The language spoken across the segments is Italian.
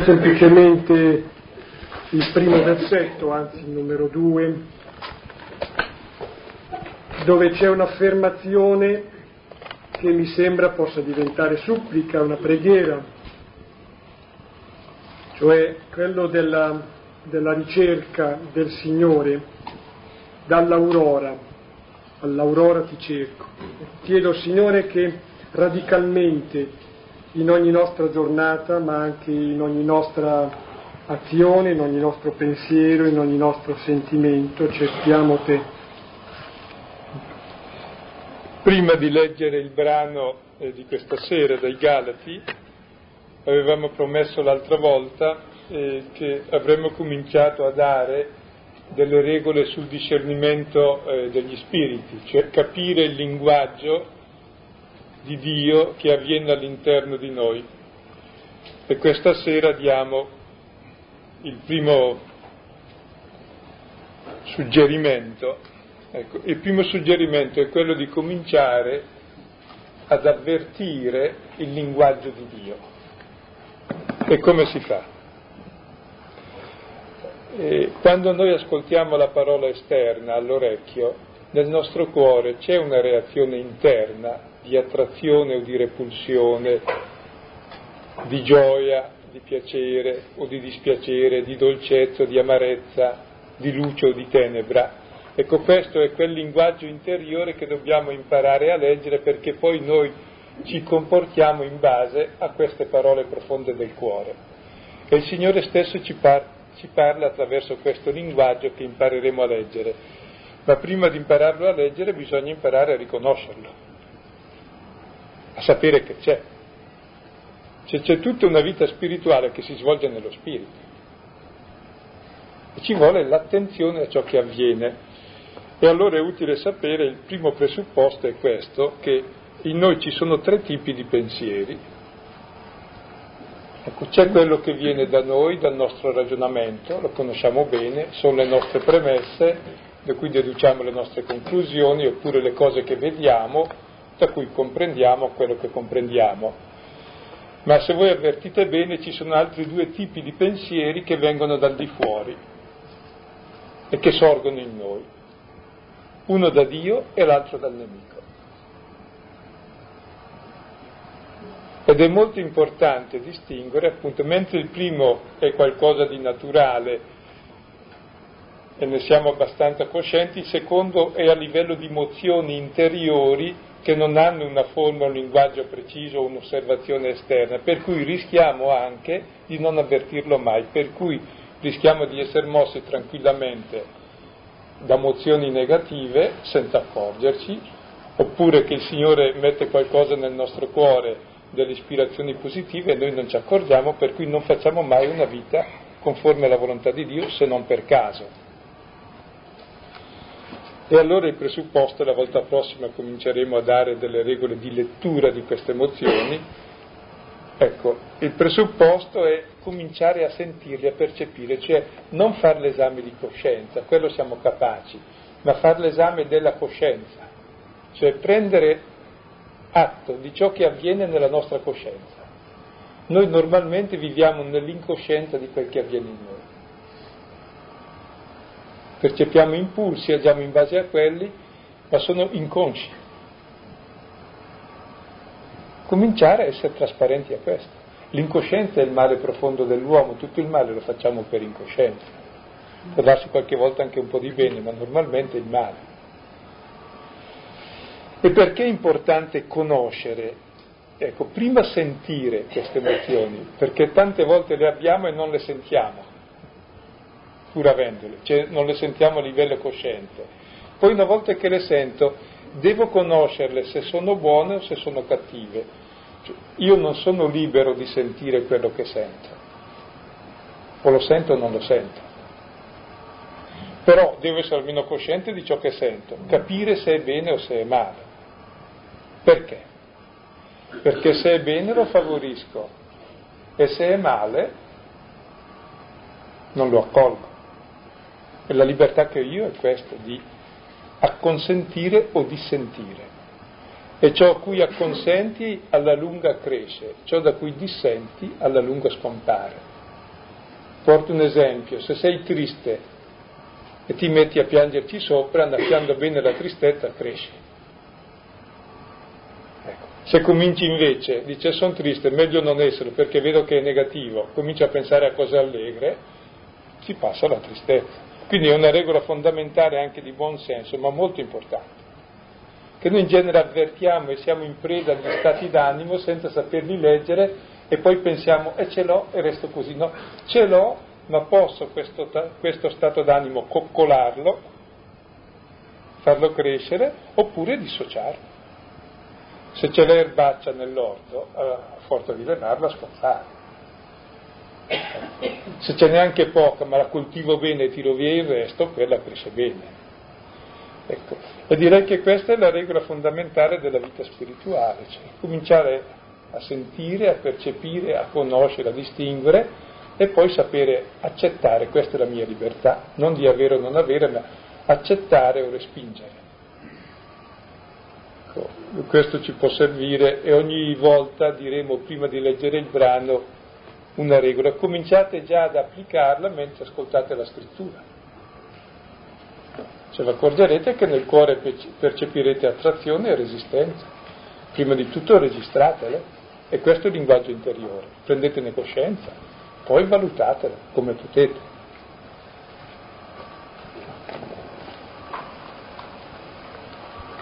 semplicemente il primo versetto, anzi il numero due, dove c'è un'affermazione che mi sembra possa diventare supplica, una preghiera, cioè quello della, della ricerca del Signore dall'aurora, all'aurora ti cerco. Chiedo Signore che radicalmente in ogni nostra giornata, ma anche in ogni nostra azione, in ogni nostro pensiero, in ogni nostro sentimento, cerchiamo te. Prima di leggere il brano eh, di questa sera dai Galati, avevamo promesso l'altra volta eh, che avremmo cominciato a dare delle regole sul discernimento eh, degli spiriti, cioè capire il linguaggio di Dio che avviene all'interno di noi. E questa sera diamo il primo suggerimento. Ecco, il primo suggerimento è quello di cominciare ad avvertire il linguaggio di Dio. E come si fa? E quando noi ascoltiamo la parola esterna all'orecchio, nel nostro cuore c'è una reazione interna di attrazione o di repulsione, di gioia, di piacere o di dispiacere, di dolcezza o di amarezza, di luce o di tenebra. Ecco, questo è quel linguaggio interiore che dobbiamo imparare a leggere perché poi noi ci comportiamo in base a queste parole profonde del cuore. E il Signore stesso ci, par- ci parla attraverso questo linguaggio che impareremo a leggere. Ma prima di impararlo a leggere bisogna imparare a riconoscerlo a sapere che c'è. Cioè, c'è tutta una vita spirituale che si svolge nello spirito. E ci vuole l'attenzione a ciò che avviene. E allora è utile sapere, il primo presupposto è questo, che in noi ci sono tre tipi di pensieri. Ecco, c'è quello che viene da noi, dal nostro ragionamento, lo conosciamo bene, sono le nostre premesse, da cui deduciamo le nostre conclusioni, oppure le cose che vediamo, da cui comprendiamo quello che comprendiamo. Ma se voi avvertite bene ci sono altri due tipi di pensieri che vengono dal di fuori e che sorgono in noi, uno da Dio e l'altro dal nemico. Ed è molto importante distinguere, appunto, mentre il primo è qualcosa di naturale e ne siamo abbastanza coscienti, il secondo è a livello di emozioni interiori che non hanno una forma, un linguaggio preciso un'osservazione esterna, per cui rischiamo anche di non avvertirlo mai, per cui rischiamo di essere mossi tranquillamente da emozioni negative senza accorgerci, oppure che il Signore mette qualcosa nel nostro cuore, delle ispirazioni positive e noi non ci accorgiamo, per cui non facciamo mai una vita conforme alla volontà di Dio se non per caso. E allora il presupposto, la volta prossima cominceremo a dare delle regole di lettura di queste emozioni, ecco, il presupposto è cominciare a sentirle, a percepire, cioè non fare l'esame di coscienza, quello siamo capaci, ma fare l'esame della coscienza, cioè prendere atto di ciò che avviene nella nostra coscienza. Noi normalmente viviamo nell'incoscienza di quel che avviene in noi percepiamo impulsi, agiamo in base a quelli, ma sono inconsci. Cominciare a essere trasparenti a questo. L'incoscienza è il male profondo dell'uomo, tutto il male lo facciamo per incoscienza. Può darsi qualche volta anche un po' di bene, ma normalmente il male. E perché è importante conoscere? Ecco, prima sentire queste emozioni, perché tante volte le abbiamo e non le sentiamo pur avendole, cioè non le sentiamo a livello cosciente. Poi una volta che le sento, devo conoscerle se sono buone o se sono cattive. Cioè, io non sono libero di sentire quello che sento, o lo sento o non lo sento. Però devo essere almeno cosciente di ciò che sento, capire se è bene o se è male. Perché? Perché se è bene lo favorisco e se è male non lo accolgo. La libertà che ho io è questa, di acconsentire o dissentire. E ciò a cui acconsenti alla lunga cresce, ciò da cui dissenti alla lunga scompare. Porto un esempio, se sei triste e ti metti a piangerci sopra, annaffiando bene la tristezza, cresci. Ecco. Se cominci invece, dice sono triste, meglio non essere perché vedo che è negativo, cominci a pensare a cose allegre, si passa la tristezza. Quindi è una regola fondamentale anche di buon senso, ma molto importante, che noi in genere avvertiamo e siamo in preda agli stati d'animo senza saperli leggere e poi pensiamo, e eh, ce l'ho e resto così. No, ce l'ho, ma posso questo, questo stato d'animo coccolarlo, farlo crescere, oppure dissociarlo. Se c'è l'erbaccia nell'orto, eh, a forza di levarla, scozzare. Se ce n'è anche poca, ma la coltivo bene e tiro via il resto, quella cresce bene. Ecco. E direi che questa è la regola fondamentale della vita spirituale, cioè cominciare a sentire, a percepire, a conoscere, a distinguere e poi sapere accettare, questa è la mia libertà, non di avere o non avere, ma accettare o respingere. Ecco, questo ci può servire e ogni volta diremo prima di leggere il brano una regola, cominciate già ad applicarla mentre ascoltate la scrittura. Cioè vi accorgerete che nel cuore percepirete attrazione e resistenza. Prima di tutto registratele e questo è il linguaggio interiore. Prendetene coscienza, poi valutatelo come potete.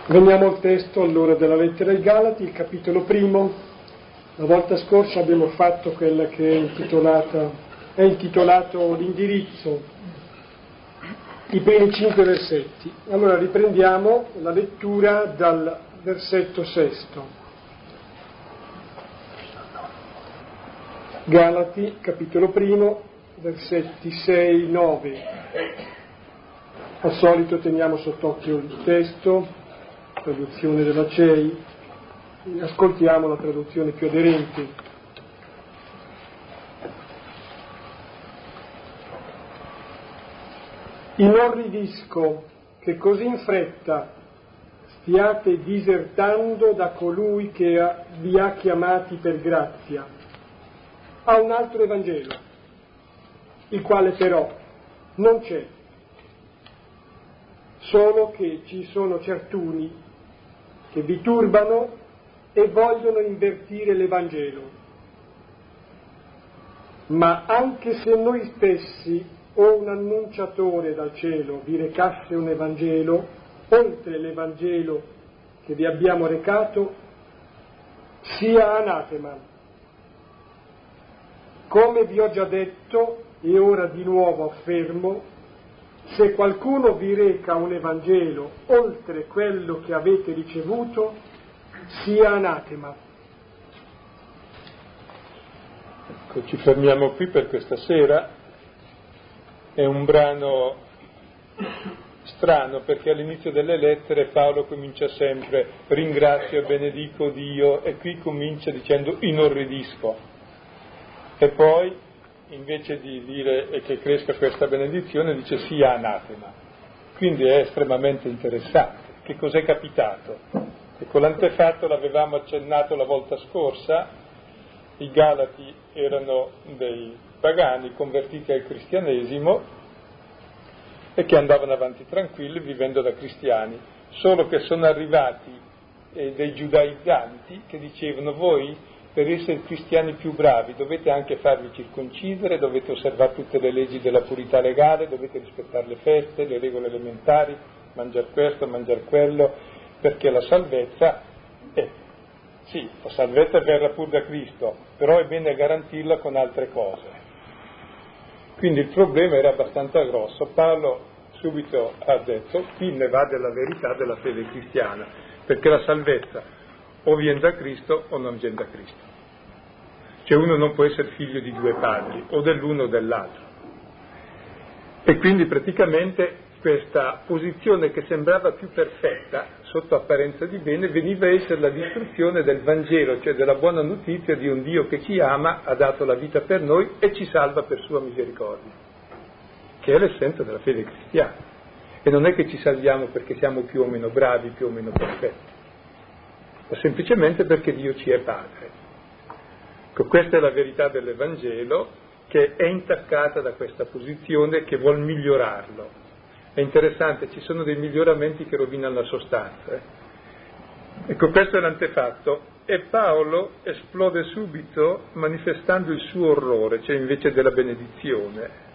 Veniamo al testo allora della lettera ai Galati, il capitolo primo. La volta scorsa abbiamo fatto quella che è intitolata, è intitolato l'indirizzo, i primi cinque versetti. Allora riprendiamo la lettura dal versetto sesto. Galati, capitolo primo, versetti 6-9. Al solito teniamo sott'occhio il testo, traduzione della CEI, ascoltiamo la traduzione più aderente. Inorridisco che così in fretta stiate disertando da colui che vi ha chiamati per grazia a un altro Evangelo, il quale però non c'è, solo che ci sono certuni che vi turbano e vogliono invertire l'Evangelo. Ma anche se noi stessi o un annunciatore dal cielo vi recasse un Evangelo, oltre l'Evangelo che vi abbiamo recato, sia anatema come vi ho già detto e ora di nuovo affermo, se qualcuno vi reca un Evangelo oltre quello che avete ricevuto, sia anatema. Ecco, ci fermiamo qui per questa sera. È un brano strano perché all'inizio delle lettere Paolo comincia sempre ringrazio e benedico Dio e qui comincia dicendo inorridisco e poi invece di dire che cresca questa benedizione dice sia anatema. Quindi è estremamente interessante. Che cos'è capitato? Ecco, l'antefatto l'avevamo accennato la volta scorsa, i Galati erano dei pagani convertiti al cristianesimo e che andavano avanti tranquilli vivendo da cristiani, solo che sono arrivati eh, dei giudaizzanti che dicevano voi per essere cristiani più bravi dovete anche farvi circoncidere, dovete osservare tutte le leggi della purità legale, dovete rispettare le feste, le regole elementari, mangiare questo, mangiare quello, perché la salvezza è, sì, la salvezza verrà pur da Cristo, però è bene garantirla con altre cose. Quindi il problema era abbastanza grosso. Paolo subito ha detto, qui ne va della verità della fede cristiana, perché la salvezza o viene da Cristo o non viene da Cristo. Cioè uno non può essere figlio di due padri, o dell'uno o dell'altro. E quindi praticamente questa posizione che sembrava più perfetta, sotto apparenza di bene, veniva a essere la distruzione del Vangelo, cioè della buona notizia di un Dio che ci ama, ha dato la vita per noi e ci salva per sua misericordia, che è l'essenza della fede cristiana. E non è che ci salviamo perché siamo più o meno bravi, più o meno perfetti ma semplicemente perché Dio ci è padre. Ecco, questa è la verità dell'Evangelo che è intaccata da questa posizione che vuol migliorarlo. È interessante, ci sono dei miglioramenti che rovinano la sostanza. Eh? Ecco, questo è l'antefatto. E Paolo esplode subito manifestando il suo orrore, cioè invece della benedizione.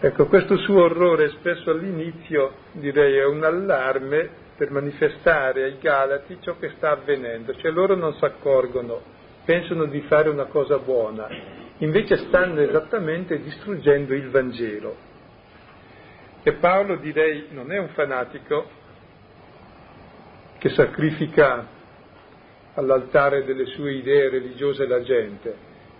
Ecco, questo suo orrore spesso all'inizio direi è un allarme per manifestare ai Galati ciò che sta avvenendo, cioè loro non si accorgono, pensano di fare una cosa buona, invece stanno esattamente distruggendo il Vangelo. E Paolo direi non è un fanatico che sacrifica all'altare delle sue idee religiose la gente,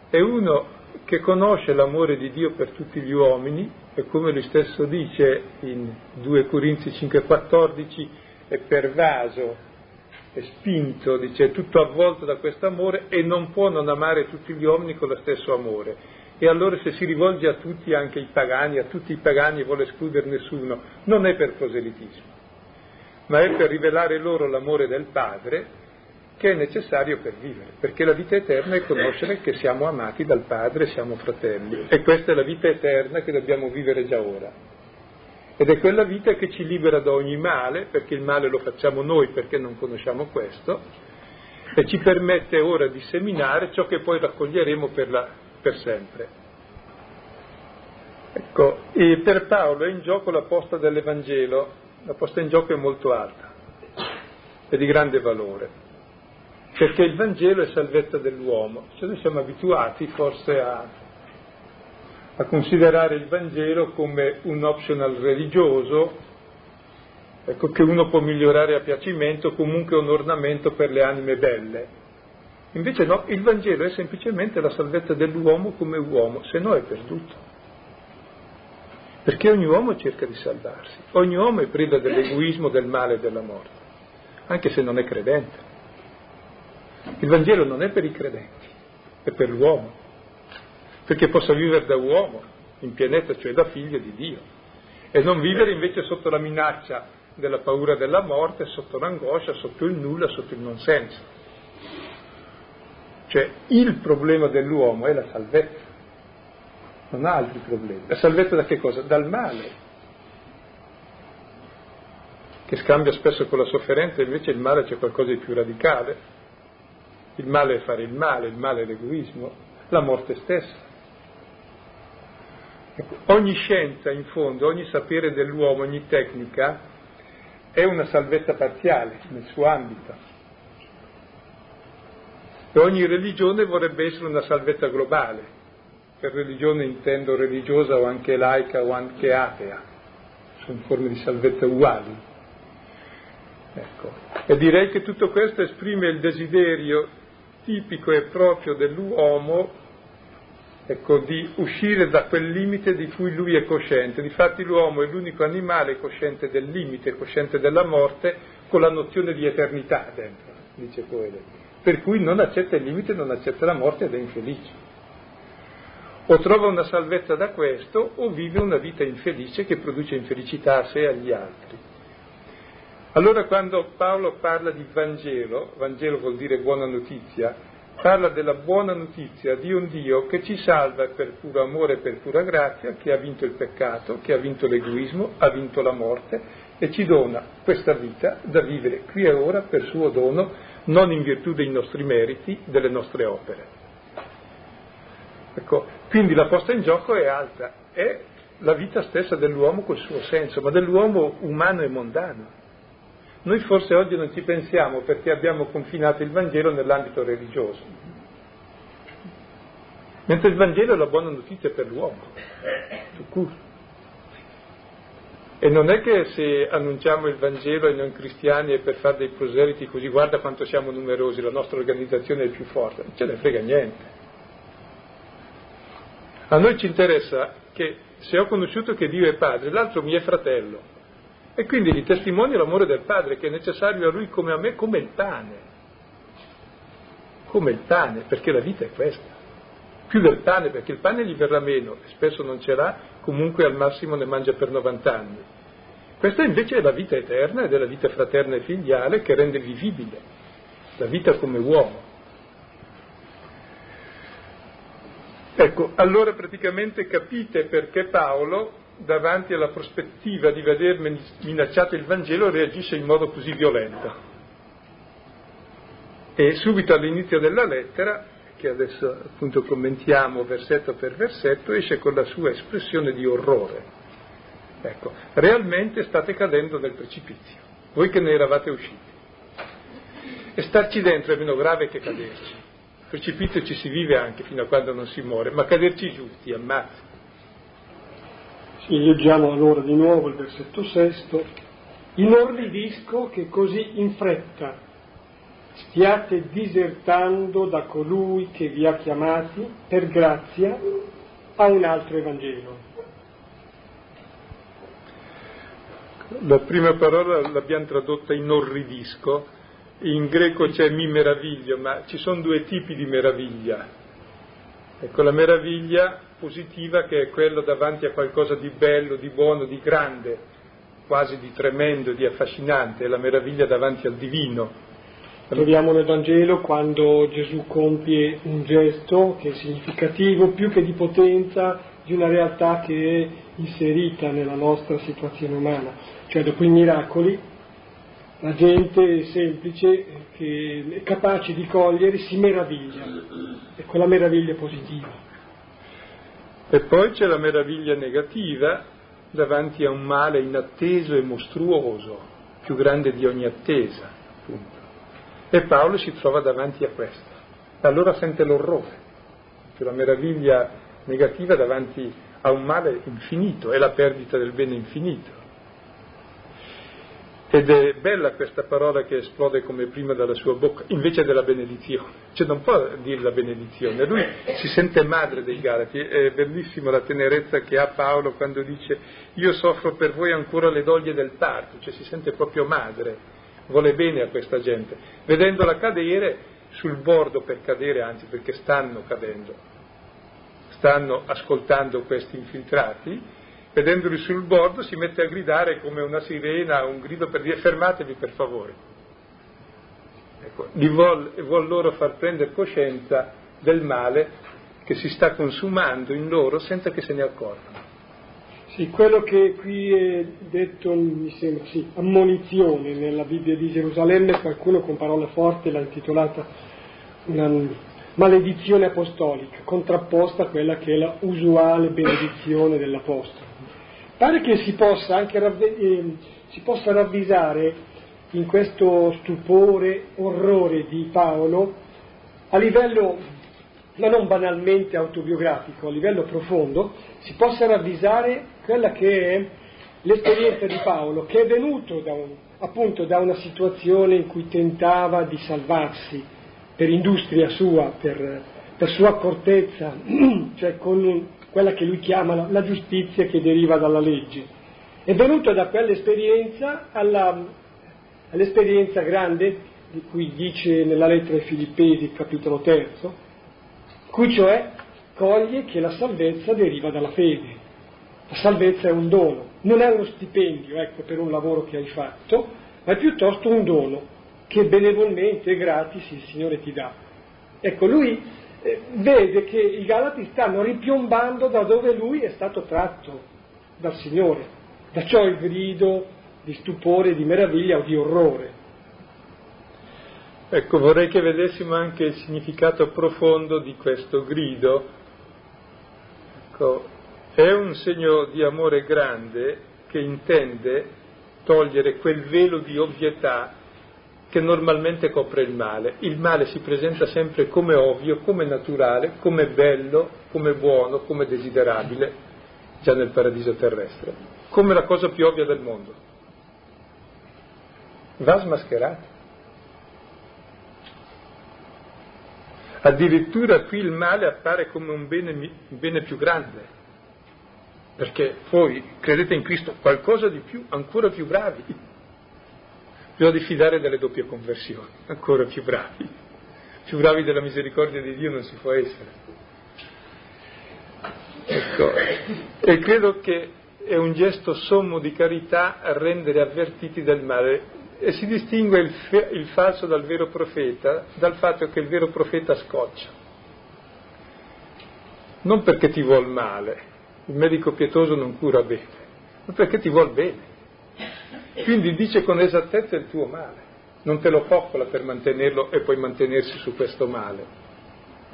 è uno che conosce l'amore di Dio per tutti gli uomini e come lui stesso dice in 2 Corinzi 5,14 è pervaso, è spinto, dice è tutto avvolto da questo amore e non può non amare tutti gli uomini con lo stesso amore. E allora se si rivolge a tutti, anche i pagani, a tutti i pagani e vuole escludere nessuno, non è per proselitismo, ma è per rivelare loro l'amore del Padre che è necessario per vivere, perché la vita eterna è conoscere che siamo amati dal Padre, siamo fratelli e questa è la vita eterna che dobbiamo vivere già ora. Ed è quella vita che ci libera da ogni male, perché il male lo facciamo noi perché non conosciamo questo, e ci permette ora di seminare ciò che poi raccoglieremo per, la, per sempre. Ecco, per Paolo è in gioco la posta dell'Evangelo, la posta in gioco è molto alta, è di grande valore perché il Vangelo è salvezza dell'uomo. Cioè noi siamo abituati forse a, a considerare il Vangelo come un optional religioso, ecco, che uno può migliorare a piacimento, comunque un ornamento per le anime belle. Invece no, il Vangelo è semplicemente la salvezza dell'uomo come uomo, se no è perduto. Perché ogni uomo cerca di salvarsi, ogni uomo è privo dell'egoismo, del male e della morte, anche se non è credente. Il Vangelo non è per i credenti, è per l'uomo, perché possa vivere da uomo, in pienezza, cioè da figlio di Dio, e non vivere invece sotto la minaccia della paura della morte, sotto l'angoscia, sotto il nulla, sotto il non senso. Cioè il problema dell'uomo è la salvezza, non ha altri problemi. La salvezza da che cosa? Dal male, che scambia spesso con la sofferenza, invece il male c'è qualcosa di più radicale. Il male è fare il male, il male è l'egoismo, la morte stessa. Ecco, ogni scienza, in fondo, ogni sapere dell'uomo, ogni tecnica è una salvezza parziale nel suo ambito. E ogni religione vorrebbe essere una salvezza globale. Per religione intendo religiosa o anche laica o anche atea. Sono forme di salvezza uguali. Ecco. E direi che tutto questo esprime il desiderio tipico e proprio dell'uomo ecco, di uscire da quel limite di cui lui è cosciente. Difatti l'uomo è l'unico animale cosciente del limite, cosciente della morte, con la nozione di eternità dentro, dice Coele. Per cui non accetta il limite, non accetta la morte ed è infelice. O trova una salvezza da questo o vive una vita infelice che produce infelicità a sé e agli altri. Allora quando Paolo parla di Vangelo, Vangelo vuol dire buona notizia, parla della buona notizia di un Dio che ci salva per puro amore e per pura grazia, che ha vinto il peccato, che ha vinto l'egoismo, ha vinto la morte e ci dona questa vita da vivere qui e ora per suo dono, non in virtù dei nostri meriti, delle nostre opere. Ecco, quindi la posta in gioco è alta, è la vita stessa dell'uomo col suo senso, ma dell'uomo umano e mondano. Noi forse oggi non ci pensiamo perché abbiamo confinato il Vangelo nell'ambito religioso. Mentre il Vangelo è la buona notizia per l'uomo, E non è che se annunciamo il Vangelo ai non cristiani è per fare dei proseliti così guarda quanto siamo numerosi, la nostra organizzazione è più forte, non ce ne frega niente. A noi ci interessa che se ho conosciuto che Dio è padre, l'altro mi è fratello, e quindi gli testimonio l'amore del Padre che è necessario a lui come a me, come il pane. Come il pane, perché la vita è questa. Più del pane, perché il pane gli verrà meno, e spesso non ce l'ha, comunque al massimo ne mangia per 90 anni. Questa invece è la vita eterna ed è la vita fraterna e filiale che rende vivibile la vita come uomo. Ecco, allora praticamente capite perché Paolo, davanti alla prospettiva di veder minacciato il Vangelo, reagisce in modo così violento. E subito all'inizio della lettera, che adesso appunto commentiamo versetto per versetto, esce con la sua espressione di orrore. Ecco, realmente state cadendo nel precipizio, voi che ne eravate usciti. E starci dentro è meno grave che caderci. Il precipizio ci si vive anche fino a quando non si muore, ma caderci giusti ammazza. Sì, leggiamo allora di nuovo il versetto sesto. Inorridisco che così in fretta stiate disertando da colui che vi ha chiamati per grazia a un altro Evangelo. La prima parola l'abbiamo tradotta inorridisco, in greco c'è mi meraviglio, ma ci sono due tipi di meraviglia. Ecco, la meraviglia positiva che è quella davanti a qualcosa di bello, di buono, di grande, quasi di tremendo, di affascinante, è la meraviglia davanti al divino, Troviamo nel Vangelo quando Gesù compie un gesto che è significativo più che di potenza di una realtà che è inserita nella nostra situazione umana. Cioè dopo i miracoli la gente semplice che è capace di cogliere si meraviglia e quella meraviglia positiva. E poi c'è la meraviglia negativa davanti a un male inatteso e mostruoso, più grande di ogni attesa, appunto. E Paolo si trova davanti a questo. Allora sente l'orrore, cioè la meraviglia negativa davanti a un male infinito, è la perdita del bene infinito. Ed è bella questa parola che esplode come prima dalla sua bocca, invece della benedizione. Cioè non può dire la benedizione, lui si sente madre dei Galati, è bellissima la tenerezza che ha Paolo quando dice io soffro per voi ancora le doglie del parto, cioè si sente proprio madre vuole bene a questa gente, vedendola cadere sul bordo per cadere, anzi perché stanno cadendo, stanno ascoltando questi infiltrati, vedendoli sul bordo si mette a gridare come una sirena, un grido per dire fermatevi per favore. Ecco, vuol, vuol loro far prendere coscienza del male che si sta consumando in loro senza che se ne accorgano. Sì, quello che qui è detto, mi sembra, sì, ammonizione nella Bibbia di Gerusalemme, qualcuno con parole forti l'ha intitolata una maledizione apostolica, contrapposta a quella che è la usuale benedizione dell'Apostolo. Pare che si possa anche eh, si possa ravvisare in questo stupore, orrore di Paolo, a livello ma non banalmente autobiografico, a livello profondo, si possa ravvisare quella che è l'esperienza di Paolo, che è venuto da un, appunto da una situazione in cui tentava di salvarsi per industria sua, per, per sua accortezza, cioè con quella che lui chiama la giustizia che deriva dalla legge. È venuto da quell'esperienza alla, all'esperienza grande di cui dice nella lettera ai Filippesi, capitolo terzo, cui cioè coglie che la salvezza deriva dalla fede. La salvezza è un dono, non è uno stipendio ecco, per un lavoro che hai fatto, ma è piuttosto un dono che benevolmente e gratis il Signore ti dà. Ecco, lui eh, vede che i Galati stanno ripiombando da dove lui è stato tratto dal Signore, da ciò il grido di stupore, di meraviglia o di orrore. Ecco, vorrei che vedessimo anche il significato profondo di questo grido. Ecco, è un segno di amore grande che intende togliere quel velo di ovvietà che normalmente copre il male. Il male si presenta sempre come ovvio, come naturale, come bello, come buono, come desiderabile, già nel paradiso terrestre, come la cosa più ovvia del mondo. Va smascherato. Addirittura qui il male appare come un bene, un bene più grande, perché voi credete in Cristo qualcosa di più, ancora più bravi. Bisogna diffidare delle doppie conversioni, ancora più bravi. Più bravi della misericordia di Dio non si può essere. Ecco, e credo che è un gesto sommo di carità rendere avvertiti del male e si distingue il, fe- il falso dal vero profeta dal fatto che il vero profeta scoccia. non perché ti vuol male, il medico pietoso non cura bene, ma perché ti vuol bene. Quindi dice con esattezza il tuo male, non te lo coccola per mantenerlo e poi mantenersi su questo male,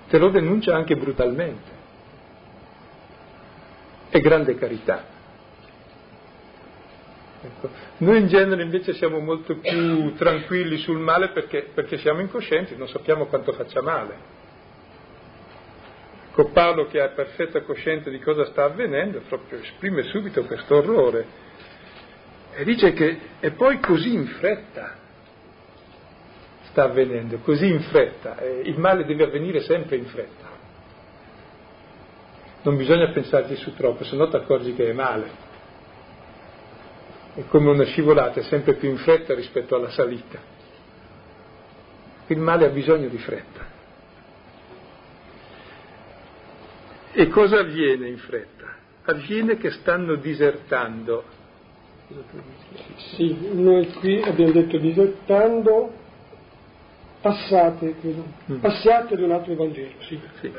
te lo denuncia anche brutalmente. È grande carità. Ecco. Noi in genere invece siamo molto più tranquilli sul male perché, perché siamo incoscienti, non sappiamo quanto faccia male. Ecco, Paolo che ha perfetta coscienza di cosa sta avvenendo, proprio esprime subito questo orrore e dice che è poi così in fretta sta avvenendo, così in fretta, e il male deve avvenire sempre in fretta. Non bisogna pensarci su troppo, se no ti accorgi che è male è come una scivolata, è sempre più in fretta rispetto alla salita. Il male ha bisogno di fretta. E cosa avviene in fretta? Avviene che stanno disertando. Sì, noi qui abbiamo detto disertando, passate, credo, mm. passiate ad un altro Vangelo, sì. sì.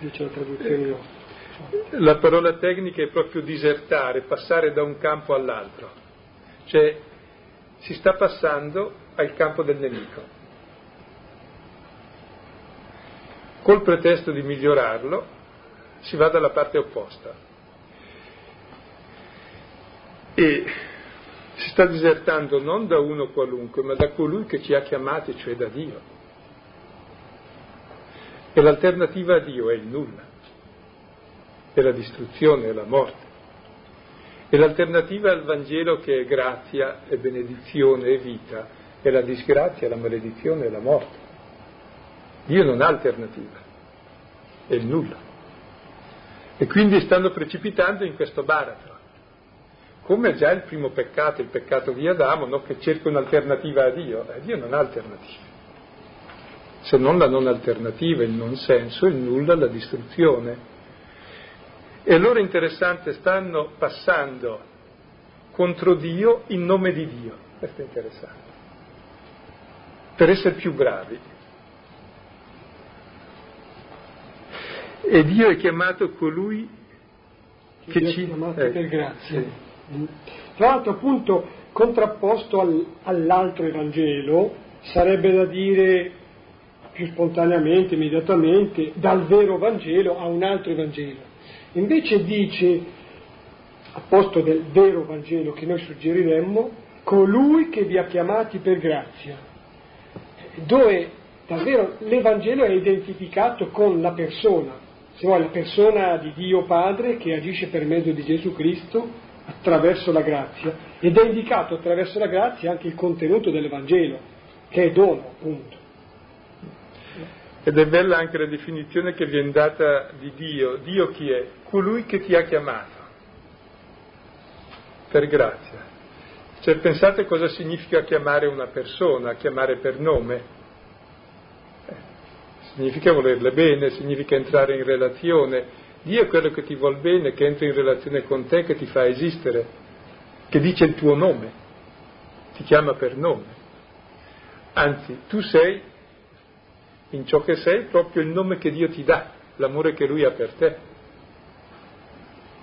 Dice la traduzione nostra. La parola tecnica è proprio disertare, passare da un campo all'altro, cioè si sta passando al campo del nemico. Col pretesto di migliorarlo si va dalla parte opposta e si sta disertando non da uno qualunque, ma da colui che ci ha chiamati, cioè da Dio. E l'alternativa a Dio è il nulla è la distruzione, è la morte. E l'alternativa al Vangelo che è grazia, è benedizione, è vita, è la disgrazia, la maledizione e la morte. Dio non ha alternativa, è il nulla. E quindi stanno precipitando in questo baratro. Come già il primo peccato, il peccato di Adamo, no? che cerca un'alternativa a Dio. Eh, Dio non ha alternativa. Se non la non alternativa, il non senso, il nulla, la distruzione. E allora è interessante, stanno passando contro Dio in nome di Dio. Questo è interessante. Per essere più bravi. E Dio è chiamato colui che, che ci... chiamato eh, per grazia. Sì. Tra l'altro appunto contrapposto al, all'altro Evangelo sarebbe da dire più spontaneamente, immediatamente, dal vero Vangelo a un altro Evangelo. Invece dice, a posto del vero Vangelo che noi suggeriremmo, colui che vi ha chiamati per grazia, dove davvero l'Evangelo è identificato con la persona, se vuoi la persona di Dio Padre che agisce per mezzo di Gesù Cristo attraverso la grazia ed è indicato attraverso la grazia anche il contenuto dell'Evangelo, che è dono appunto. Ed è bella anche la definizione che viene data di Dio. Dio chi è? Colui che ti ha chiamato. Per grazia. Cioè pensate cosa significa chiamare una persona, chiamare per nome. Eh, significa volerle bene, significa entrare in relazione. Dio è quello che ti vuol bene, che entra in relazione con te, che ti fa esistere, che dice il tuo nome, ti chiama per nome. Anzi, tu sei in ciò che sei proprio il nome che Dio ti dà, l'amore che Lui ha per te.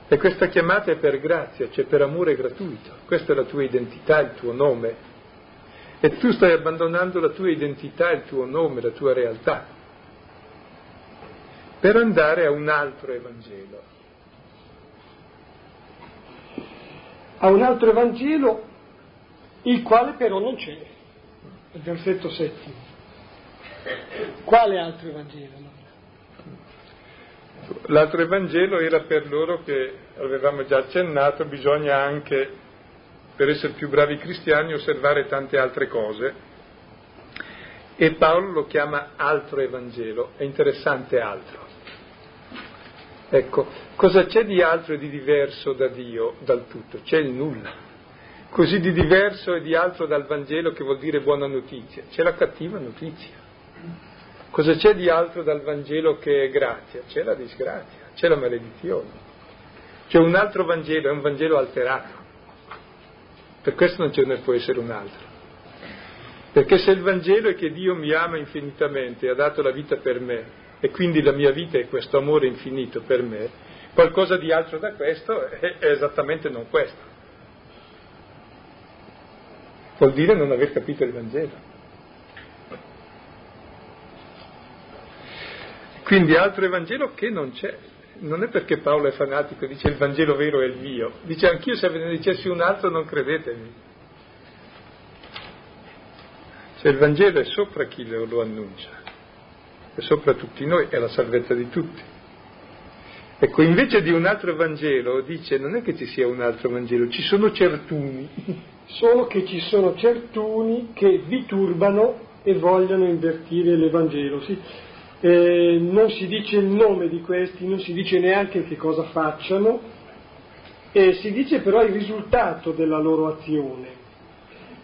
E questa chiamata è per grazia, cioè per amore gratuito. Questa è la tua identità, il tuo nome. E tu stai abbandonando la tua identità, il tuo nome, la tua realtà, per andare a un altro Evangelo. A un altro Evangelo, il quale però non c'è. Il versetto settimo. Quale altro Evangelo? L'altro Evangelo era per loro che, avevamo già accennato, bisogna anche, per essere più bravi cristiani, osservare tante altre cose. E Paolo lo chiama altro Evangelo, è interessante altro. Ecco, cosa c'è di altro e di diverso da Dio, dal tutto? C'è il nulla. Così di diverso e di altro dal Vangelo che vuol dire buona notizia. C'è la cattiva notizia. Cosa c'è di altro dal Vangelo che è grazia? C'è la disgrazia, c'è la maledizione. C'è un altro Vangelo, è un Vangelo alterato. Per questo non ce ne può essere un altro. Perché se il Vangelo è che Dio mi ama infinitamente e ha dato la vita per me, e quindi la mia vita è questo amore infinito per me, qualcosa di altro da questo è, è esattamente non questo. Vuol dire non aver capito il Vangelo. Quindi altro Evangelo che non c'è. Non è perché Paolo è fanatico, dice il Vangelo vero è il mio. Dice anch'io se ve ne dicessi un altro non credetemi. Cioè il Vangelo è sopra chi lo, lo annuncia, è sopra tutti noi, è la salvezza di tutti. Ecco, invece di un altro Vangelo, dice non è che ci sia un altro Vangelo, ci sono certuni. Solo che ci sono certuni che vi turbano e vogliono invertire l'Evangelo. Sì? Eh, non si dice il nome di questi, non si dice neanche che cosa facciano, e si dice però il risultato della loro azione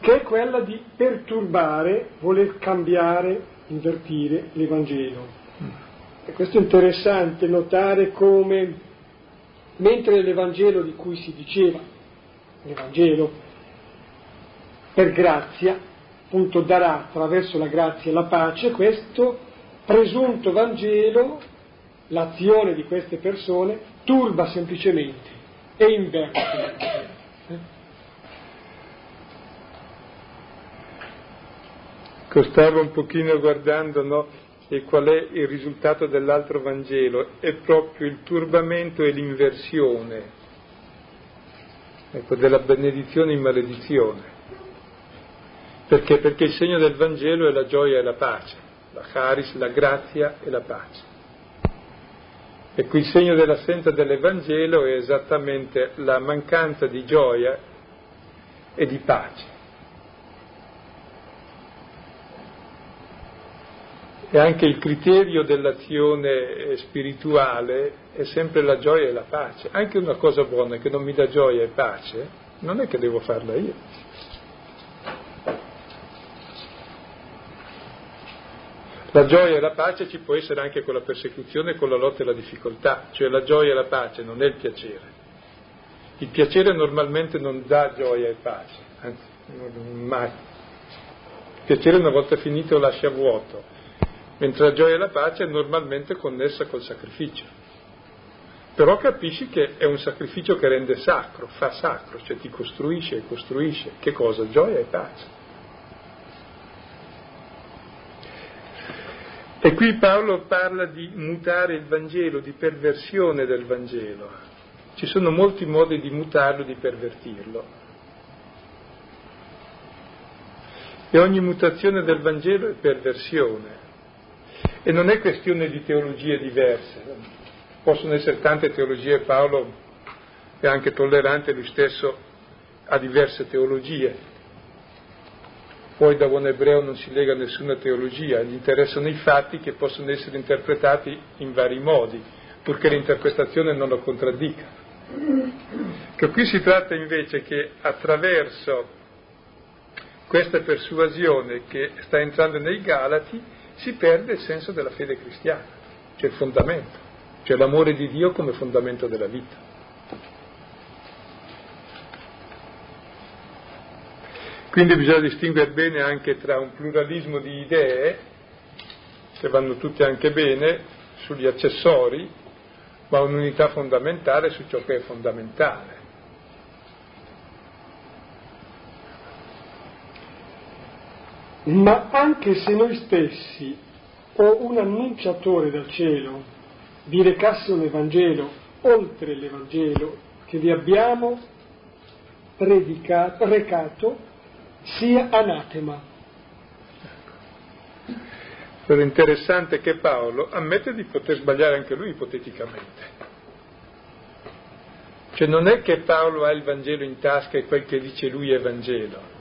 che è quella di perturbare, voler cambiare, invertire l'Evangelo. E questo è interessante notare come, mentre l'Evangelo di cui si diceva, l'Evangelo per grazia, appunto darà attraverso la grazia la pace, questo presunto Vangelo, l'azione di queste persone, turba semplicemente e inverte. Stavo un pochino guardando no, e qual è il risultato dell'altro Vangelo, è proprio il turbamento e l'inversione ecco, della benedizione in maledizione. Perché? Perché il segno del Vangelo è la gioia e la pace, la charis, la grazia e la pace. Ecco, il segno dell'assenza dell'Evangelo è esattamente la mancanza di gioia e di pace. E anche il criterio dell'azione spirituale è sempre la gioia e la pace. Anche una cosa buona che non mi dà gioia e pace, non è che devo farla io. La gioia e la pace ci può essere anche con la persecuzione, con la lotta e la difficoltà, cioè la gioia e la pace non è il piacere. Il piacere normalmente non dà gioia e pace, anzi, mai. Il piacere una volta finito lascia vuoto, mentre la gioia e la pace è normalmente connessa col sacrificio. Però capisci che è un sacrificio che rende sacro, fa sacro, cioè ti costruisce e costruisce. Che cosa? Gioia e pace. E qui Paolo parla di mutare il Vangelo, di perversione del Vangelo. Ci sono molti modi di mutarlo, di pervertirlo. E ogni mutazione del Vangelo è perversione. E non è questione di teologie diverse, possono essere tante teologie, Paolo è anche tollerante, lui stesso ha diverse teologie. Poi da buon ebreo non si lega nessuna teologia, gli interessano i fatti che possono essere interpretati in vari modi, purché l'interpretazione non lo contraddica. Che qui si tratta invece che attraverso questa persuasione che sta entrando nei Galati si perde il senso della fede cristiana, cioè il fondamento, cioè l'amore di Dio come fondamento della vita. Quindi bisogna distinguere bene anche tra un pluralismo di idee, che vanno tutte anche bene, sugli accessori, ma un'unità fondamentale su ciò che è fondamentale. ma anche se noi stessi o un annunciatore dal cielo vi recasse un Evangelo oltre l'Evangelo che vi abbiamo predicato, recato, sia anatema. Però interessante che Paolo ammette di poter sbagliare anche lui ipoteticamente. Cioè non è che Paolo ha il Vangelo in tasca e quel che dice lui è Vangelo,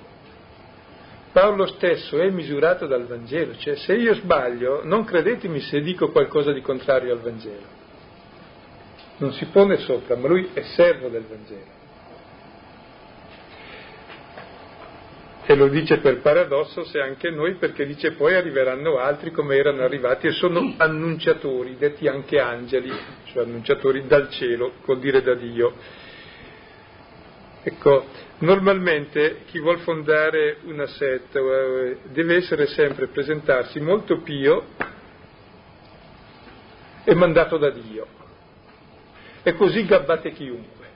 Paolo stesso è misurato dal Vangelo, cioè se io sbaglio non credetemi se dico qualcosa di contrario al Vangelo. Non si pone sopra, ma lui è servo del Vangelo. E lo dice per paradosso se anche noi, perché dice poi arriveranno altri come erano arrivati e sono annunciatori, detti anche angeli, cioè annunciatori dal cielo, vuol dire da Dio. Ecco, Normalmente chi vuol fondare una setta eh, deve essere sempre presentarsi molto pio è mandato da Dio. E così gabbate chiunque.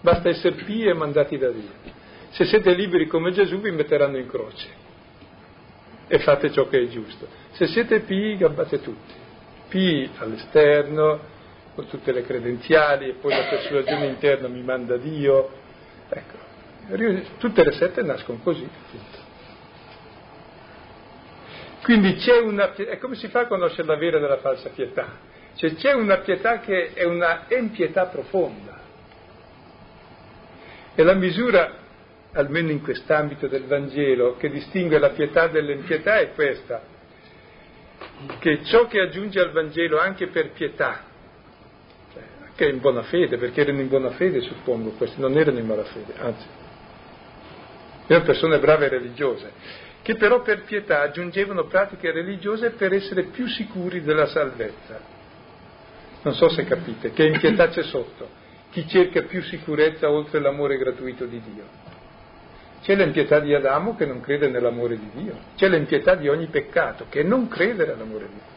Basta essere pii e mandati da Dio. Se siete liberi come Gesù vi metteranno in croce e fate ciò che è giusto. Se siete pii gabbate tutti. Pii all'esterno, con tutte le credenziali e poi la persuasione interna mi manda Dio. Ecco, tutte le sette nascono così. Quindi c'è una, e come si fa a conoscere la vera dalla falsa pietà? Cioè c'è una pietà che è una empietà profonda. E la misura, almeno in quest'ambito del Vangelo, che distingue la pietà dall'empietà è questa, che ciò che aggiunge al Vangelo anche per pietà, cioè anche in buona fede, perché erano in buona fede suppongo questi, non erano in malafede, anzi, erano persone brave e religiose, che però per pietà aggiungevano pratiche religiose per essere più sicuri della salvezza. Non so se capite, che in pietà c'è sotto, chi cerca più sicurezza oltre l'amore gratuito di Dio. C'è l'impietà di Adamo che non crede nell'amore di Dio, c'è l'impietà di ogni peccato che non crede nell'amore di Dio.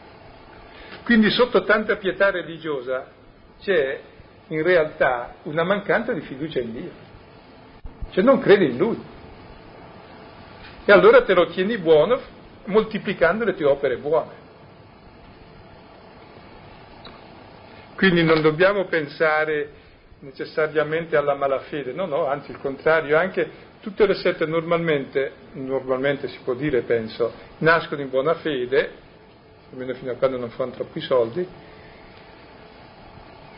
Quindi sotto tanta pietà religiosa c'è in realtà una mancanza di fiducia in Dio, cioè non crede in Lui. E allora te lo tieni buono moltiplicando le tue opere buone. Quindi non dobbiamo pensare necessariamente alla malafede, no, no, anzi il contrario, anche tutte le sette normalmente, normalmente si può dire, penso, nascono in buona fede, almeno fino a quando non fanno troppi soldi,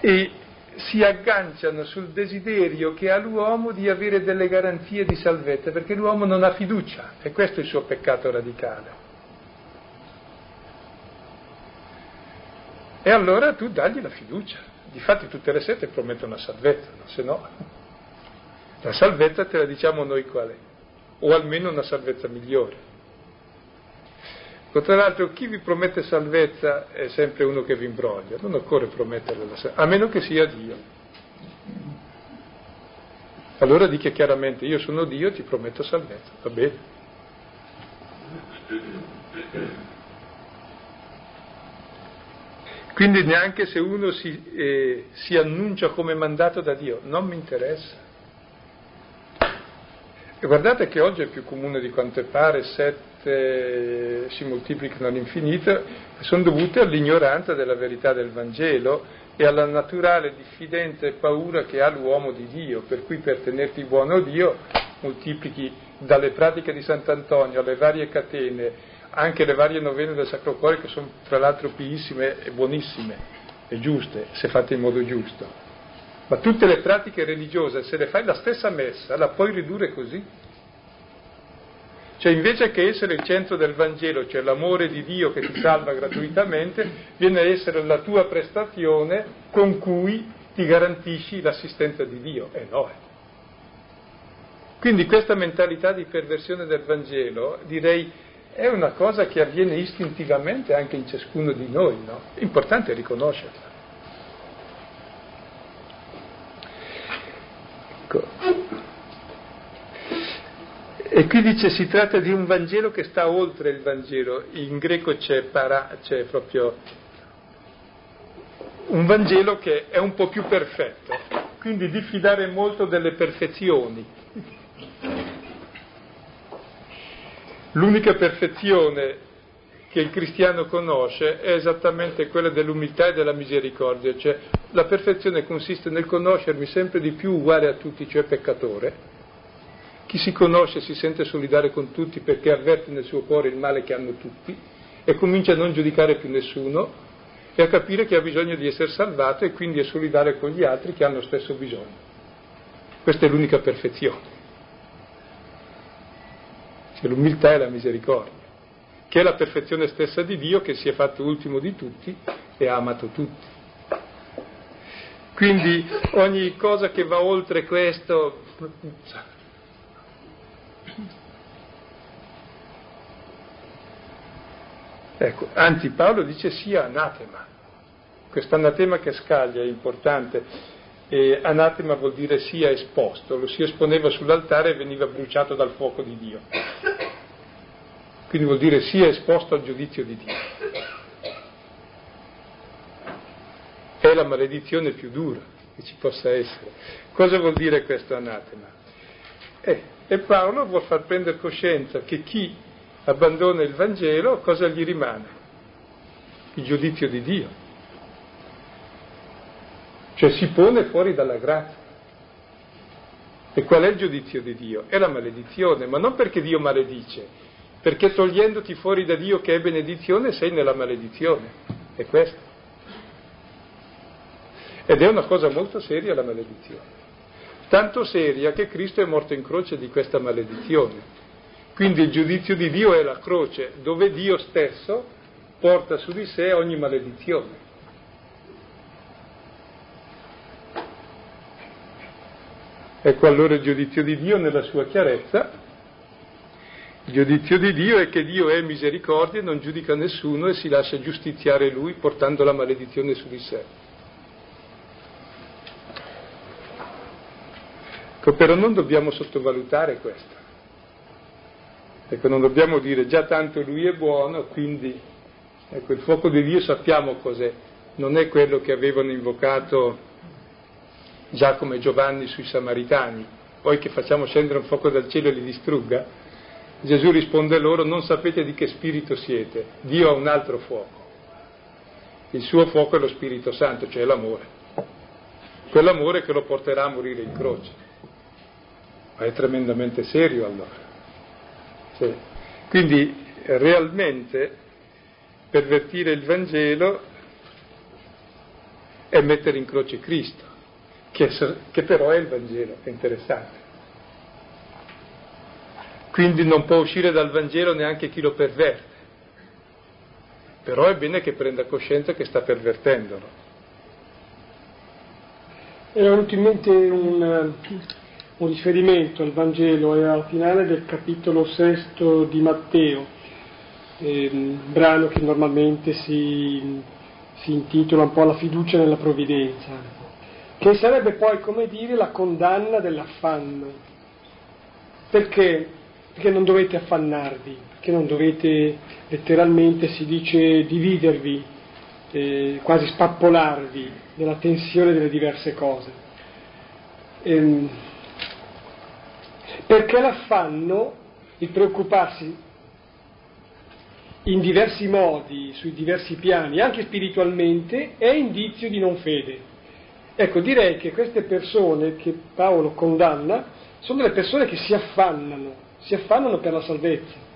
e si agganciano sul desiderio che ha l'uomo di avere delle garanzie di salvezza, perché l'uomo non ha fiducia, e questo è il suo peccato radicale. E allora tu dagli la fiducia. Difatti tutte le sette promettono la salvezza, se no la salvezza te la diciamo noi qual è, o almeno una salvezza migliore. Tra l'altro chi vi promette salvezza è sempre uno che vi imbroglia, non occorre prometterle la salvezza, a meno che sia Dio. Allora dica chiaramente, io sono Dio, ti prometto salvezza, va bene? Quindi neanche se uno si, eh, si annuncia come mandato da Dio, non mi interessa. E guardate che oggi è più comune di quanto pare, sette si moltiplicano all'infinito, sono dovute all'ignoranza della verità del Vangelo e alla naturale diffidenza e paura che ha l'uomo di Dio, per cui per tenerti buono Dio moltiplichi dalle pratiche di Sant'Antonio alle varie catene, anche le varie novene del Sacro Cuore che sono tra l'altro piissime e buonissime e giuste, se fatte in modo giusto. Ma tutte le pratiche religiose, se le fai la stessa messa, la puoi ridurre così. Cioè invece che essere il centro del Vangelo, cioè l'amore di Dio che ti salva gratuitamente, viene a essere la tua prestazione con cui ti garantisci l'assistenza di Dio. E eh no. Eh. Quindi questa mentalità di perversione del Vangelo, direi, è una cosa che avviene istintivamente anche in ciascuno di noi, no? È importante riconoscerla. Ecco. E qui dice si tratta di un Vangelo che sta oltre il Vangelo, in greco c'è, para, c'è proprio un Vangelo che è un po' più perfetto, quindi diffidare molto delle perfezioni. L'unica perfezione che il cristiano conosce è esattamente quella dell'umiltà e della misericordia, cioè la perfezione consiste nel conoscermi sempre di più uguale a tutti, cioè peccatore. Chi si conosce si sente solidare con tutti perché avverte nel suo cuore il male che hanno tutti e comincia a non giudicare più nessuno e a capire che ha bisogno di essere salvato e quindi è solidare con gli altri che hanno lo stesso bisogno. Questa è l'unica perfezione. Cioè l'umiltà e la misericordia che è la perfezione stessa di Dio che si è fatto ultimo di tutti e ha amato tutti. Quindi ogni cosa che va oltre questo... Ecco, anzi Paolo dice sia anatema. Questo anatema che scaglia è importante. E anatema vuol dire sia esposto, lo si esponeva sull'altare e veniva bruciato dal fuoco di Dio quindi vuol dire sia esposto al giudizio di Dio. è la maledizione più dura che ci possa essere. Cosa vuol dire questo anatema? Eh, e Paolo vuol far prendere coscienza che chi abbandona il Vangelo, cosa gli rimane? Il giudizio di Dio. Cioè si pone fuori dalla grazia. E qual è il giudizio di Dio? È la maledizione, ma non perché Dio maledice, perché togliendoti fuori da Dio che è benedizione sei nella maledizione. È questo. Ed è una cosa molto seria la maledizione. Tanto seria che Cristo è morto in croce di questa maledizione. Quindi il giudizio di Dio è la croce, dove Dio stesso porta su di sé ogni maledizione. Ecco allora il giudizio di Dio nella sua chiarezza. Il giudizio di Dio è che Dio è misericordia, non giudica nessuno e si lascia giustiziare Lui portando la maledizione su di sé. Ecco, però non dobbiamo sottovalutare questo. Ecco, non dobbiamo dire già tanto Lui è buono, quindi ecco, il fuoco di Dio sappiamo cos'è, non è quello che avevano invocato Giacomo e Giovanni sui Samaritani, poi che facciamo scendere un fuoco dal cielo e li distrugga? Gesù risponde loro, non sapete di che spirito siete, Dio ha un altro fuoco. Il suo fuoco è lo Spirito Santo, cioè l'amore. Quell'amore che lo porterà a morire in croce. Ma è tremendamente serio allora. Sì. Quindi realmente pervertire il Vangelo è mettere in croce Cristo che, che però è il Vangelo, è interessante. Quindi non può uscire dal Vangelo neanche chi lo perverte, però è bene che prenda coscienza che sta pervertendolo. Era venuto in mente un, un riferimento al Vangelo, è al finale del capitolo sesto di Matteo, eh, brano che normalmente si, si intitola un po' La fiducia nella provvidenza che sarebbe poi, come dire, la condanna dell'affanno. Perché? Perché non dovete affannarvi, perché non dovete letteralmente, si dice, dividervi, eh, quasi spappolarvi nella tensione delle diverse cose. Ehm, perché l'affanno, il preoccuparsi in diversi modi, sui diversi piani, anche spiritualmente, è indizio di non fede. Ecco, direi che queste persone che Paolo condanna sono delle persone che si affannano, si affannano per la salvezza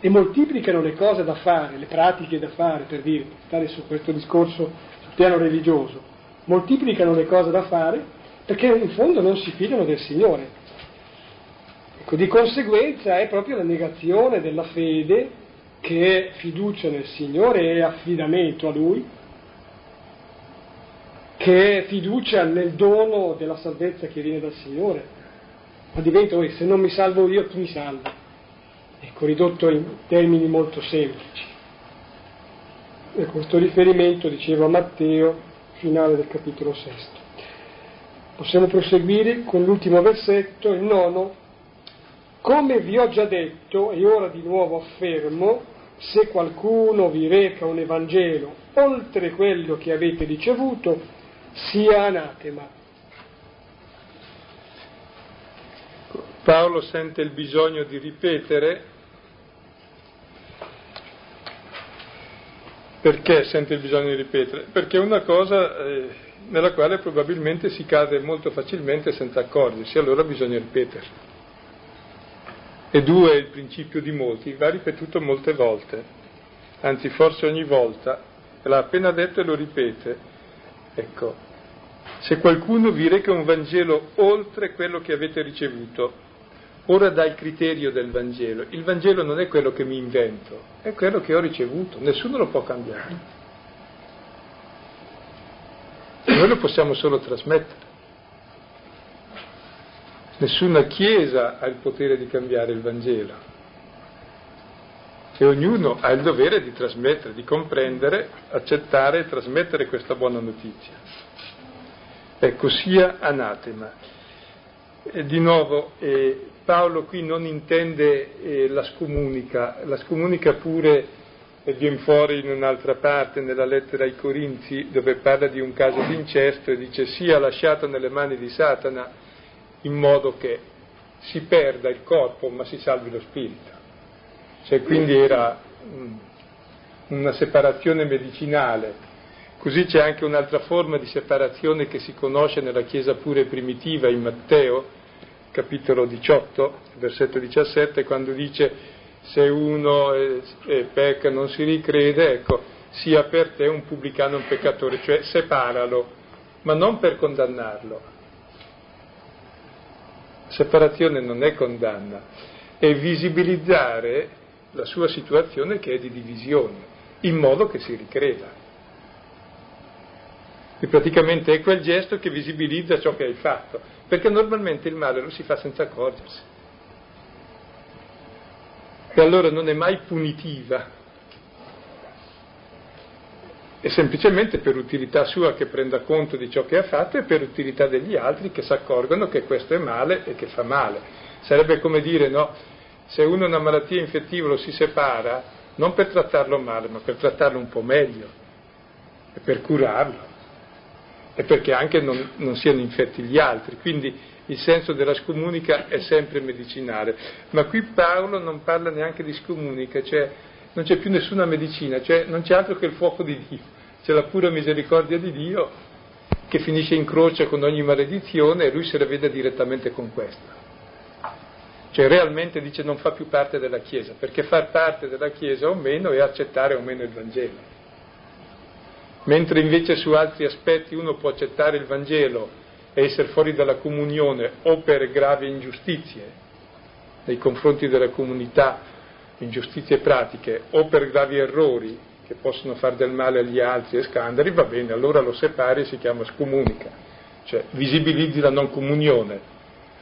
e moltiplicano le cose da fare, le pratiche da fare, per dire, stare su questo discorso sul piano religioso, moltiplicano le cose da fare perché in fondo non si fidano del Signore. Ecco, di conseguenza è proprio la negazione della fede che è fiducia nel Signore e affidamento a Lui, che è fiducia nel dono della salvezza che viene dal Signore, ma diventa, oh, se non mi salvo io, chi mi salva? Ecco, ridotto in termini molto semplici. E questo riferimento, dicevo, a Matteo, finale del capitolo sesto. Possiamo proseguire con l'ultimo versetto, il nono. Come vi ho già detto, e ora di nuovo affermo, se qualcuno vi reca un Evangelo oltre quello che avete ricevuto, sia anatema. Paolo sente il bisogno di ripetere perché sente il bisogno di ripetere? Perché è una cosa eh, nella quale probabilmente si cade molto facilmente senza accorgersi, allora bisogna ripetere. E due il principio di molti, va ripetuto molte volte, anzi forse ogni volta, l'ha appena detto e lo ripete. Ecco, se qualcuno vi reca un Vangelo oltre quello che avete ricevuto, ora dà il criterio del Vangelo. Il Vangelo non è quello che mi invento, è quello che ho ricevuto, nessuno lo può cambiare. Noi lo possiamo solo trasmettere. Nessuna Chiesa ha il potere di cambiare il Vangelo. E ognuno ha il dovere di trasmettere, di comprendere, accettare e trasmettere questa buona notizia. Ecco, sia anatema. E di nuovo, eh, Paolo qui non intende eh, la scomunica, la scomunica pure e viene fuori in un'altra parte nella lettera ai Corinzi dove parla di un caso di incesto e dice sia lasciato nelle mani di Satana in modo che si perda il corpo ma si salvi lo spirito. Cioè quindi era una separazione medicinale. Così c'è anche un'altra forma di separazione che si conosce nella Chiesa pure primitiva in Matteo, capitolo 18, versetto 17, quando dice se uno eh, eh, pecca non si ricrede, ecco, sia per te un pubblicano un peccatore, cioè separalo, ma non per condannarlo. Separazione non è condanna, è visibilizzare la sua situazione che è di divisione, in modo che si ricreda. E praticamente è quel gesto che visibilizza ciò che hai fatto, perché normalmente il male lo si fa senza accorgersi. E allora non è mai punitiva, è semplicemente per utilità sua che prenda conto di ciò che ha fatto e per utilità degli altri che si accorgono che questo è male e che fa male. Sarebbe come dire, no, se uno ha una malattia infettiva lo si separa, non per trattarlo male, ma per trattarlo un po' meglio e per curarlo e perché anche non, non siano infetti gli altri. Quindi il senso della scomunica è sempre medicinale, ma qui Paolo non parla neanche di scomunica, cioè non c'è più nessuna medicina, cioè non c'è altro che il fuoco di Dio, c'è la pura misericordia di Dio che finisce in croce con ogni maledizione e lui se la vede direttamente con questa. Cioè realmente dice non fa più parte della Chiesa, perché far parte della Chiesa o meno è accettare o meno il Vangelo. Mentre invece su altri aspetti uno può accettare il Vangelo e essere fuori dalla comunione o per gravi ingiustizie nei confronti della comunità, ingiustizie pratiche, o per gravi errori che possono fare del male agli altri e scandali, va bene, allora lo separi e si chiama scomunica, cioè visibilizzi la non comunione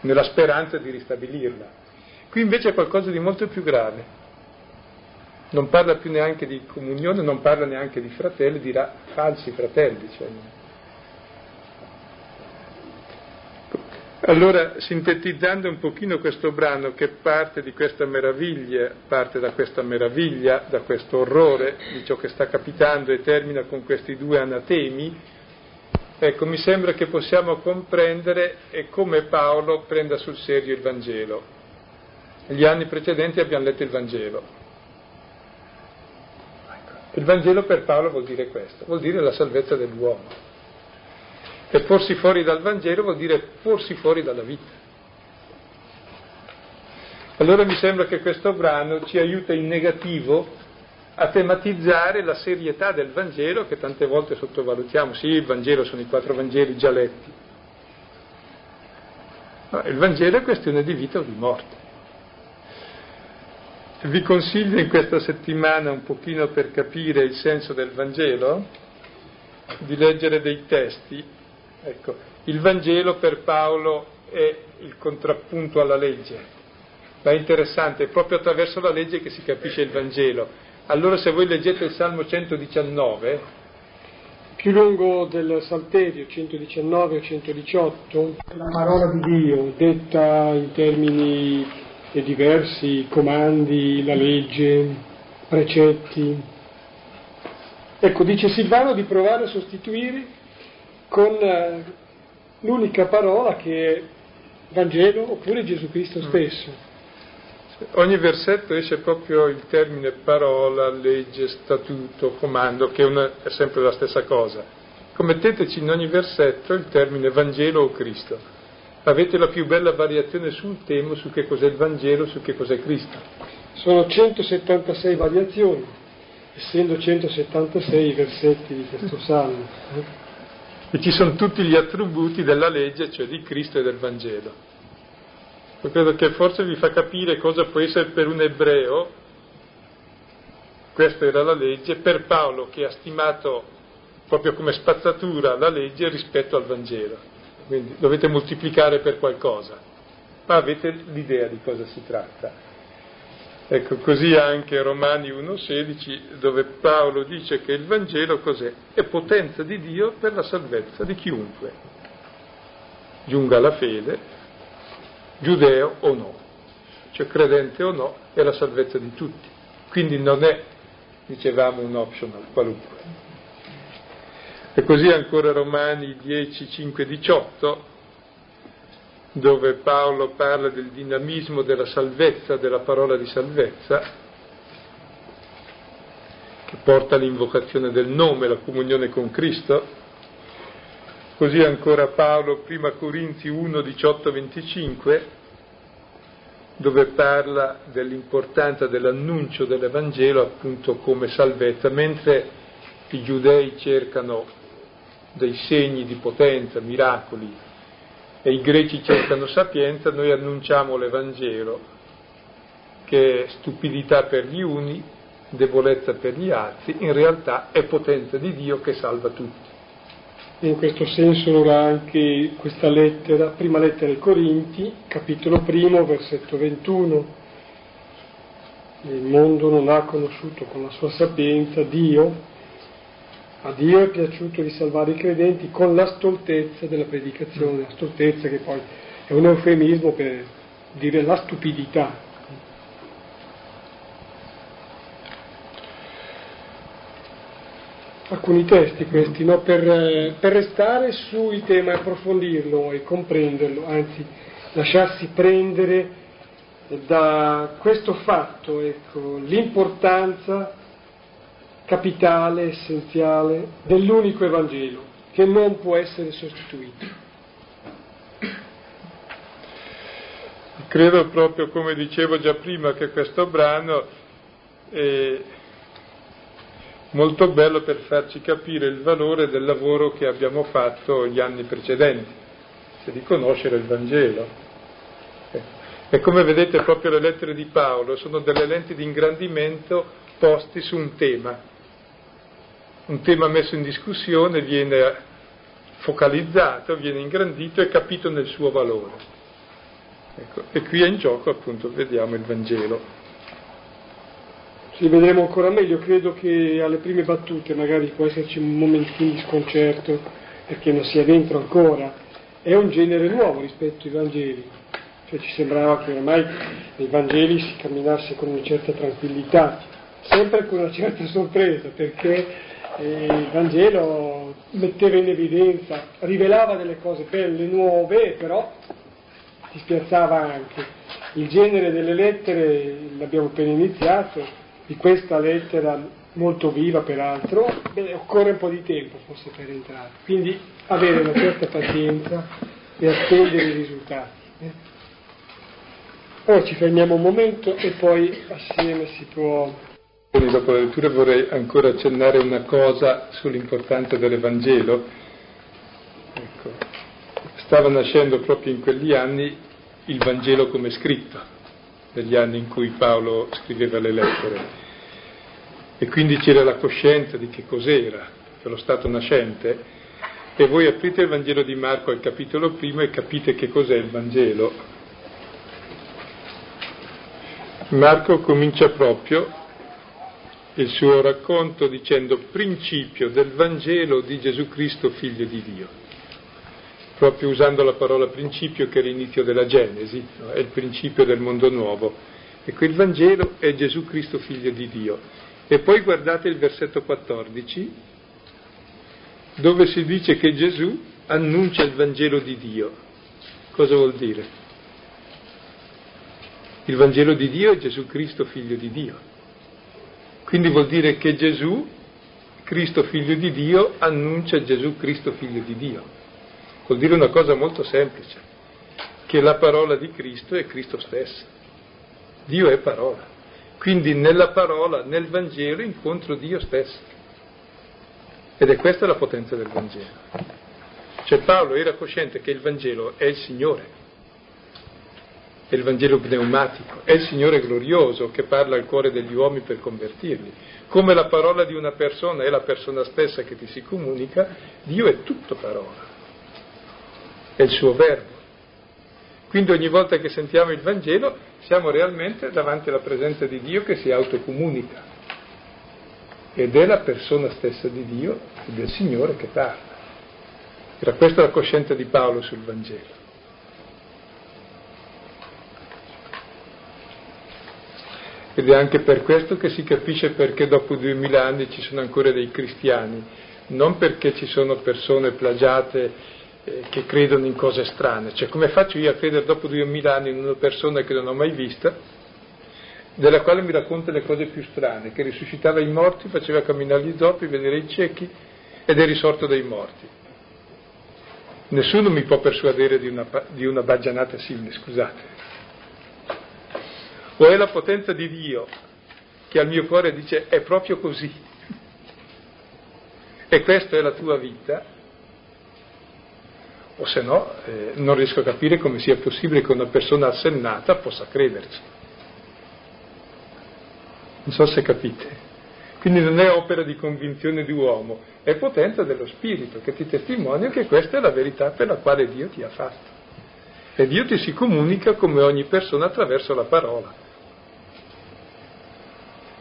nella speranza di ristabilirla. Qui invece è qualcosa di molto più grave. Non parla più neanche di comunione, non parla neanche di fratelli, dirà falsi fratelli. Cioè Allora, sintetizzando un pochino questo brano che parte di questa meraviglia, parte da questa meraviglia, da questo orrore di ciò che sta capitando e termina con questi due anatemi, ecco, mi sembra che possiamo comprendere come Paolo prenda sul serio il Vangelo. Gli anni precedenti abbiamo letto il Vangelo. Il Vangelo per Paolo vuol dire questo, vuol dire la salvezza dell'uomo. E porsi fuori dal Vangelo vuol dire porsi fuori dalla vita. Allora mi sembra che questo brano ci aiuta in negativo a tematizzare la serietà del Vangelo che tante volte sottovalutiamo. Sì, il Vangelo sono i quattro Vangeli già letti. No, il Vangelo è questione di vita o di morte. Vi consiglio in questa settimana, un pochino per capire il senso del Vangelo, di leggere dei testi Ecco, il Vangelo per Paolo è il contrappunto alla legge, ma è interessante, è proprio attraverso la legge che si capisce il Vangelo. Allora se voi leggete il Salmo 119, più lungo del Salterio 119 o 118, la parola di Dio detta in termini diversi, comandi, la legge, precetti. Ecco, dice Silvano di provare a sostituire con eh, l'unica parola che è Vangelo oppure Gesù Cristo mm. stesso. Ogni versetto esce proprio il termine parola, legge, statuto, comando, che è, una, è sempre la stessa cosa. Commetteteci in ogni versetto il termine Vangelo o Cristo. Avete la più bella variazione sul tema, su che cos'è il Vangelo, su che cos'è Cristo. Sono 176 variazioni, essendo 176 i versetti di questo salmo. Eh? e ci sono tutti gli attributi della legge, cioè di Cristo e del Vangelo. Io credo che forse vi fa capire cosa può essere per un ebreo, questa era la legge, per Paolo che ha stimato proprio come spazzatura la legge rispetto al Vangelo. Quindi dovete moltiplicare per qualcosa, ma avete l'idea di cosa si tratta. Ecco, così anche Romani 1,16, dove Paolo dice che il Vangelo cos'è? È potenza di Dio per la salvezza di chiunque, giunga alla fede, giudeo o no, cioè credente o no, è la salvezza di tutti. Quindi non è dicevamo un optional qualunque. E così ancora Romani 10, 5, 18, dove Paolo parla del dinamismo della salvezza, della parola di salvezza, che porta all'invocazione del nome, la comunione con Cristo. Così ancora Paolo, prima Corinzi 1, 18, 25, dove parla dell'importanza dell'annuncio dell'Evangelo appunto come salvezza, mentre i giudei cercano dei segni di potenza, miracoli, e i greci cercano sapienza, noi annunciamo l'Evangelo, che è stupidità per gli uni, debolezza per gli altri, in realtà è potenza di Dio che salva tutti. In questo senso allora anche questa lettera, prima lettera ai Corinti, capitolo primo, versetto 21. Il mondo non ha conosciuto con la sua sapienza Dio, a Dio è piaciuto di salvare i credenti con la stoltezza della predicazione, la stoltezza che poi è un eufemismo per dire la stupidità alcuni testi questi, no? per, per, restare sul tema e approfondirlo e comprenderlo, anzi lasciarsi prendere da questo fatto, ecco, l'importanza capitale, essenziale dell'unico Evangelo, che non può essere sostituito. Credo proprio, come dicevo già prima, che questo brano eh, molto bello per farci capire il valore del lavoro che abbiamo fatto gli anni precedenti, cioè di conoscere il Vangelo. E come vedete proprio le lettere di Paolo sono delle lenti di ingrandimento posti su un tema. Un tema messo in discussione viene focalizzato, viene ingrandito e capito nel suo valore. Ecco, e qui è in gioco appunto, vediamo il Vangelo. Ci vedremo ancora meglio, credo che alle prime battute magari può esserci un momentino di sconcerto perché non si è dentro ancora, è un genere nuovo rispetto ai Vangeli, cioè ci sembrava che ormai nei Vangeli si camminasse con una certa tranquillità, sempre con una certa sorpresa perché il Vangelo metteva in evidenza, rivelava delle cose belle, nuove, però ti spiazzava anche. Il genere delle lettere l'abbiamo appena iniziato, di questa lettera molto viva peraltro, beh, occorre un po' di tempo forse per entrare, quindi avere una certa pazienza e attendere i risultati. Eh. Ora ci fermiamo un momento e poi assieme si può... Dopo la lettura vorrei ancora accennare una cosa sull'importanza dell'Evangelo. Ecco, stava nascendo proprio in quegli anni il Vangelo come scritto negli anni in cui Paolo scriveva le lettere. E quindi c'era la coscienza di che cos'era, che lo stato nascente, e voi aprite il Vangelo di Marco al capitolo primo e capite che cos'è il Vangelo. Marco comincia proprio il suo racconto dicendo principio del Vangelo di Gesù Cristo, figlio di Dio proprio usando la parola principio che è l'inizio della Genesi, no? è il principio del mondo nuovo. Ecco, il Vangelo è Gesù Cristo figlio di Dio. E poi guardate il versetto 14, dove si dice che Gesù annuncia il Vangelo di Dio. Cosa vuol dire? Il Vangelo di Dio è Gesù Cristo figlio di Dio. Quindi vuol dire che Gesù, Cristo figlio di Dio, annuncia Gesù Cristo figlio di Dio vuol dire una cosa molto semplice, che la parola di Cristo è Cristo stesso. Dio è parola. Quindi nella parola, nel Vangelo, incontro Dio stesso. Ed è questa la potenza del Vangelo. Cioè Paolo era cosciente che il Vangelo è il Signore, è il Vangelo pneumatico, è il Signore glorioso che parla al cuore degli uomini per convertirli. Come la parola di una persona è la persona stessa che ti si comunica, Dio è tutto parola è il suo verbo. Quindi ogni volta che sentiamo il Vangelo siamo realmente davanti alla presenza di Dio che si autocomunica ed è la persona stessa di Dio e del Signore che parla. Era questa la coscienza di Paolo sul Vangelo. Ed è anche per questo che si capisce perché dopo duemila anni ci sono ancora dei cristiani, non perché ci sono persone plagiate eh, che credono in cose strane, cioè come faccio io a credere dopo duemila anni in una persona che non ho mai vista, della quale mi racconta le cose più strane, che risuscitava i morti, faceva camminare gli zoppi, vedere i ciechi ed è risorto dai morti. Nessuno mi può persuadere di una, di una baggianata simile, scusate. O è la potenza di Dio che al mio cuore dice è proprio così. E questa è la tua vita, o se no eh, non riesco a capire come sia possibile che una persona assennata possa crederci. Non so se capite. Quindi non è opera di convinzione di uomo, è potenza dello Spirito che ti testimonia che questa è la verità per la quale Dio ti ha fatto. E Dio ti si comunica come ogni persona attraverso la parola.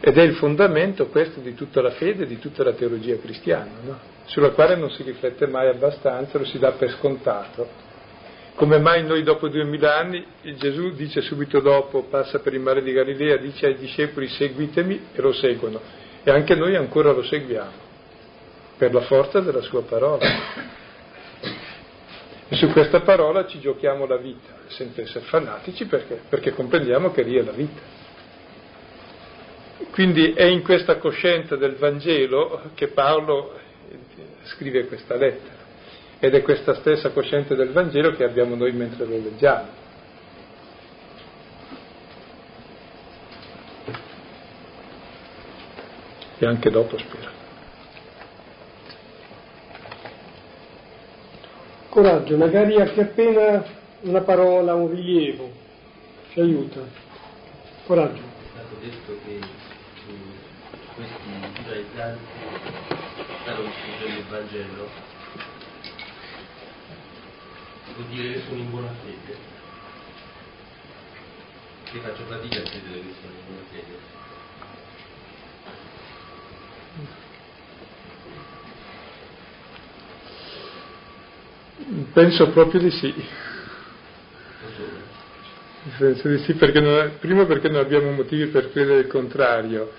Ed è il fondamento questo di tutta la fede, di tutta la teologia cristiana, no? sulla quale non si riflette mai abbastanza, lo si dà per scontato. Come mai noi dopo duemila anni, Gesù dice subito dopo, passa per il mare di Galilea, dice ai discepoli seguitemi e lo seguono. E anche noi ancora lo seguiamo, per la forza della sua parola. E su questa parola ci giochiamo la vita, senza essere fanatici, perché, perché comprendiamo che lì è la vita. Quindi è in questa coscienza del Vangelo che Paolo scrive questa lettera ed è questa stessa coscienza del Vangelo che abbiamo noi mentre lo leggiamo. E anche dopo spero. Coraggio, magari anche appena una parola, un rilievo, ci aiuta. Coraggio. È stato detto che questi giudaizzanti stanno discutendo il Vangelo, vuol dire che sono in buona fede, che faccio fatica a credere che sono in buona fede. Penso proprio di sì. Penso di sì, perché non, prima perché non abbiamo motivi per credere il contrario,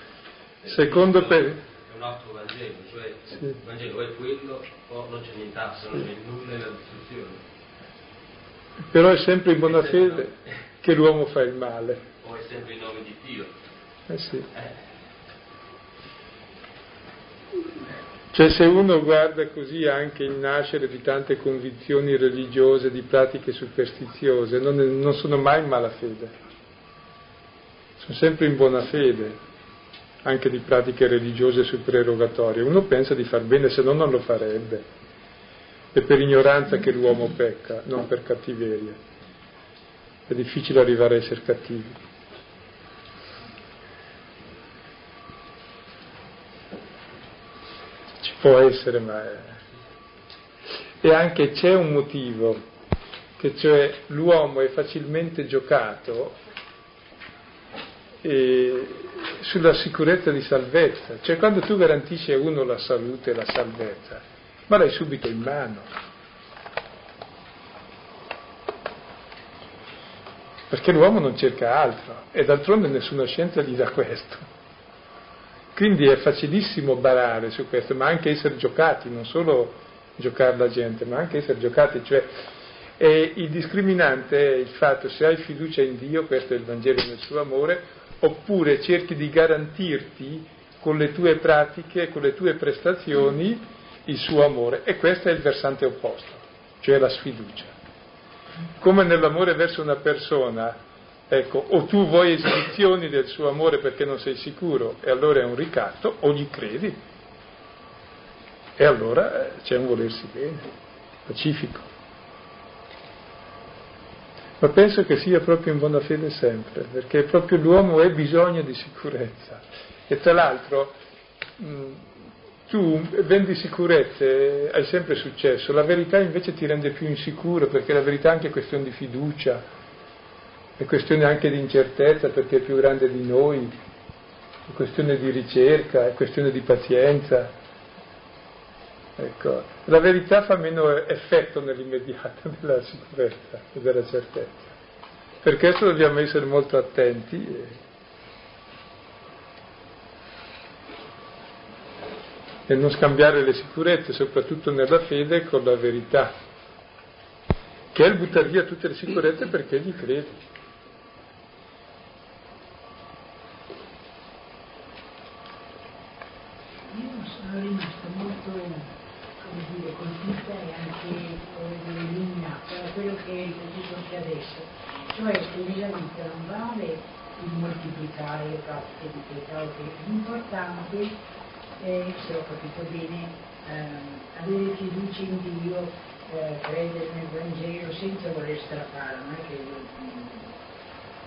secondo per... È un altro Vangelo, cioè sì. il Vangelo è quello o non c'è nient'altro, non c'è nulla nella distruzione. Però è sempre in buona fede che l'uomo fa il male. O è sempre in nome di Dio. Eh sì. Eh. Cioè se uno guarda così anche il nascere di tante convinzioni religiose, di pratiche superstiziose, non, non sono mai in malafede, sono sempre in buona fede, anche di pratiche religiose supererogatorie. Uno pensa di far bene, se no non lo farebbe. È per ignoranza che l'uomo pecca, non per cattiveria. È difficile arrivare a essere cattivi. può essere, ma è... E anche c'è un motivo, che cioè l'uomo è facilmente giocato e sulla sicurezza di salvezza. Cioè quando tu garantisci a uno la salute e la salvezza, ma l'hai subito in mano. Perché l'uomo non cerca altro e d'altronde nessuna scienza gli dà questo. Quindi è facilissimo barare su questo, ma anche essere giocati, non solo giocare la gente, ma anche essere giocati, cioè e il discriminante è il fatto se hai fiducia in Dio, questo è il Vangelo nel suo amore, oppure cerchi di garantirti con le tue pratiche, con le tue prestazioni il suo amore e questo è il versante opposto, cioè la sfiducia. Come nell'amore verso una persona Ecco, o tu vuoi esibizioni del suo amore perché non sei sicuro e allora è un ricatto, o gli credi e allora eh, c'è un volersi bene, pacifico. Ma penso che sia proprio in buona fede sempre, perché proprio l'uomo ha bisogno di sicurezza. E tra l'altro tu vendi sicurezze, hai sempre successo, la verità invece ti rende più insicuro, perché la verità è anche questione di fiducia, è questione anche di incertezza perché è più grande di noi, è questione di ricerca, è questione di pazienza. Ecco, la verità fa meno effetto nell'immediato nella sicurezza e della certezza. Per questo dobbiamo essere molto attenti. E, e non scambiare le sicurezze, soprattutto nella fede, con la verità, che è il buttare via tutte le sicurezze perché gli credi. Cioè vita non vale il moltiplicare le pratiche di pietà, l'importante è, se ho capito bene, ehm, avere fiducia in Dio, eh, credere nel Vangelo senza voler strafare, non è che io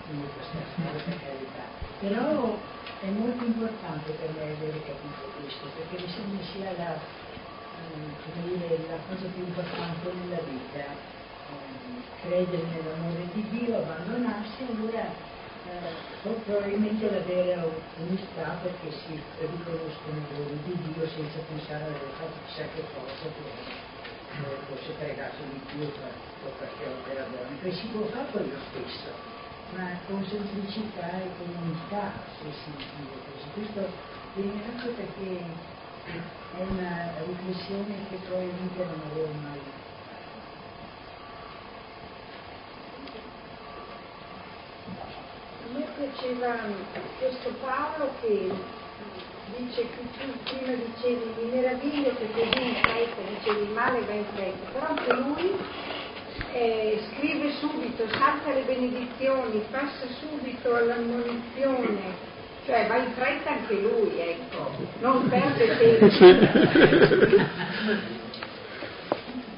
mi posso strafare per carità, però è molto importante per me avere capito questo, perché mi sembra sia la, eh, dire, la cosa più importante nella vita, credere nell'amore di Dio, abbandonarsi, allora eh, probabilmente la vera onestà perché si riconoscono i valori di Dio senza pensare ad aver chissà che cosa che eh, fosse pregato di più per, o perché opera buona. Poi si può fare quello stesso ma con semplicità e con unità, se si vive così. Questo viene anche perché è una riflessione che probabilmente non avevo mai A me piaceva questo Paolo che dice che tu prima dicevi mi meraviglio che così in fretta, dicevi il male va in fretta, però anche lui eh, scrive subito, salta le benedizioni, passa subito all'ammonizione, cioè va in fretta anche lui, ecco, non perde tempo.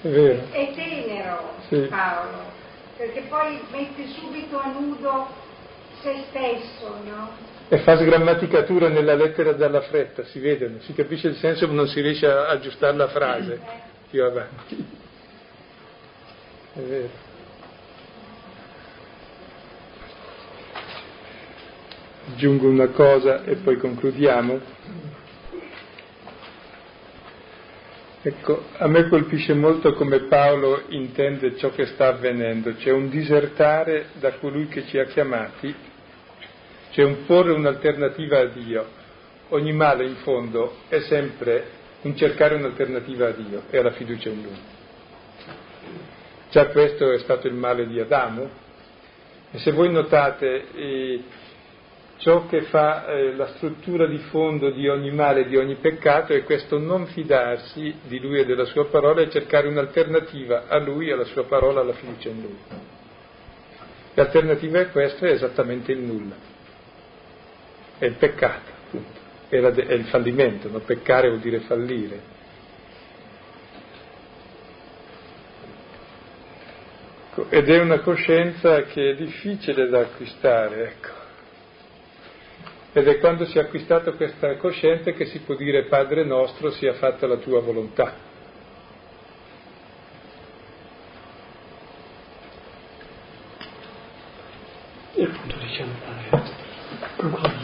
È vero. È tenero sì. Paolo, perché poi mette subito a nudo se stesso, no? E fa sgrammaticatura nella lettera dalla fretta, si vede, non si capisce il senso ma non si riesce a aggiustare la frase eh. più avanti è vero. Aggiungo una cosa e poi concludiamo. Ecco, a me colpisce molto come Paolo intende ciò che sta avvenendo, c'è un disertare da colui che ci ha chiamati, c'è un porre un'alternativa a Dio. Ogni male in fondo è sempre un cercare un'alternativa a Dio e alla fiducia in Lui. Già questo è stato il male di Adamo. E se voi notate, eh, ciò che fa eh, la struttura di fondo di ogni male, di ogni peccato, è questo non fidarsi di lui e della sua parola e cercare un'alternativa a lui, alla sua parola, alla fiducia in lui. L'alternativa è questa, è esattamente il nulla. È il peccato, appunto. È, la, è il fallimento, no? peccare vuol dire fallire. Ecco, ed è una coscienza che è difficile da acquistare, ecco. Ed è quando si è acquistato questa coscienza che si può dire Padre nostro sia fatta la tua volontà. E appunto diciamo Padre nostro.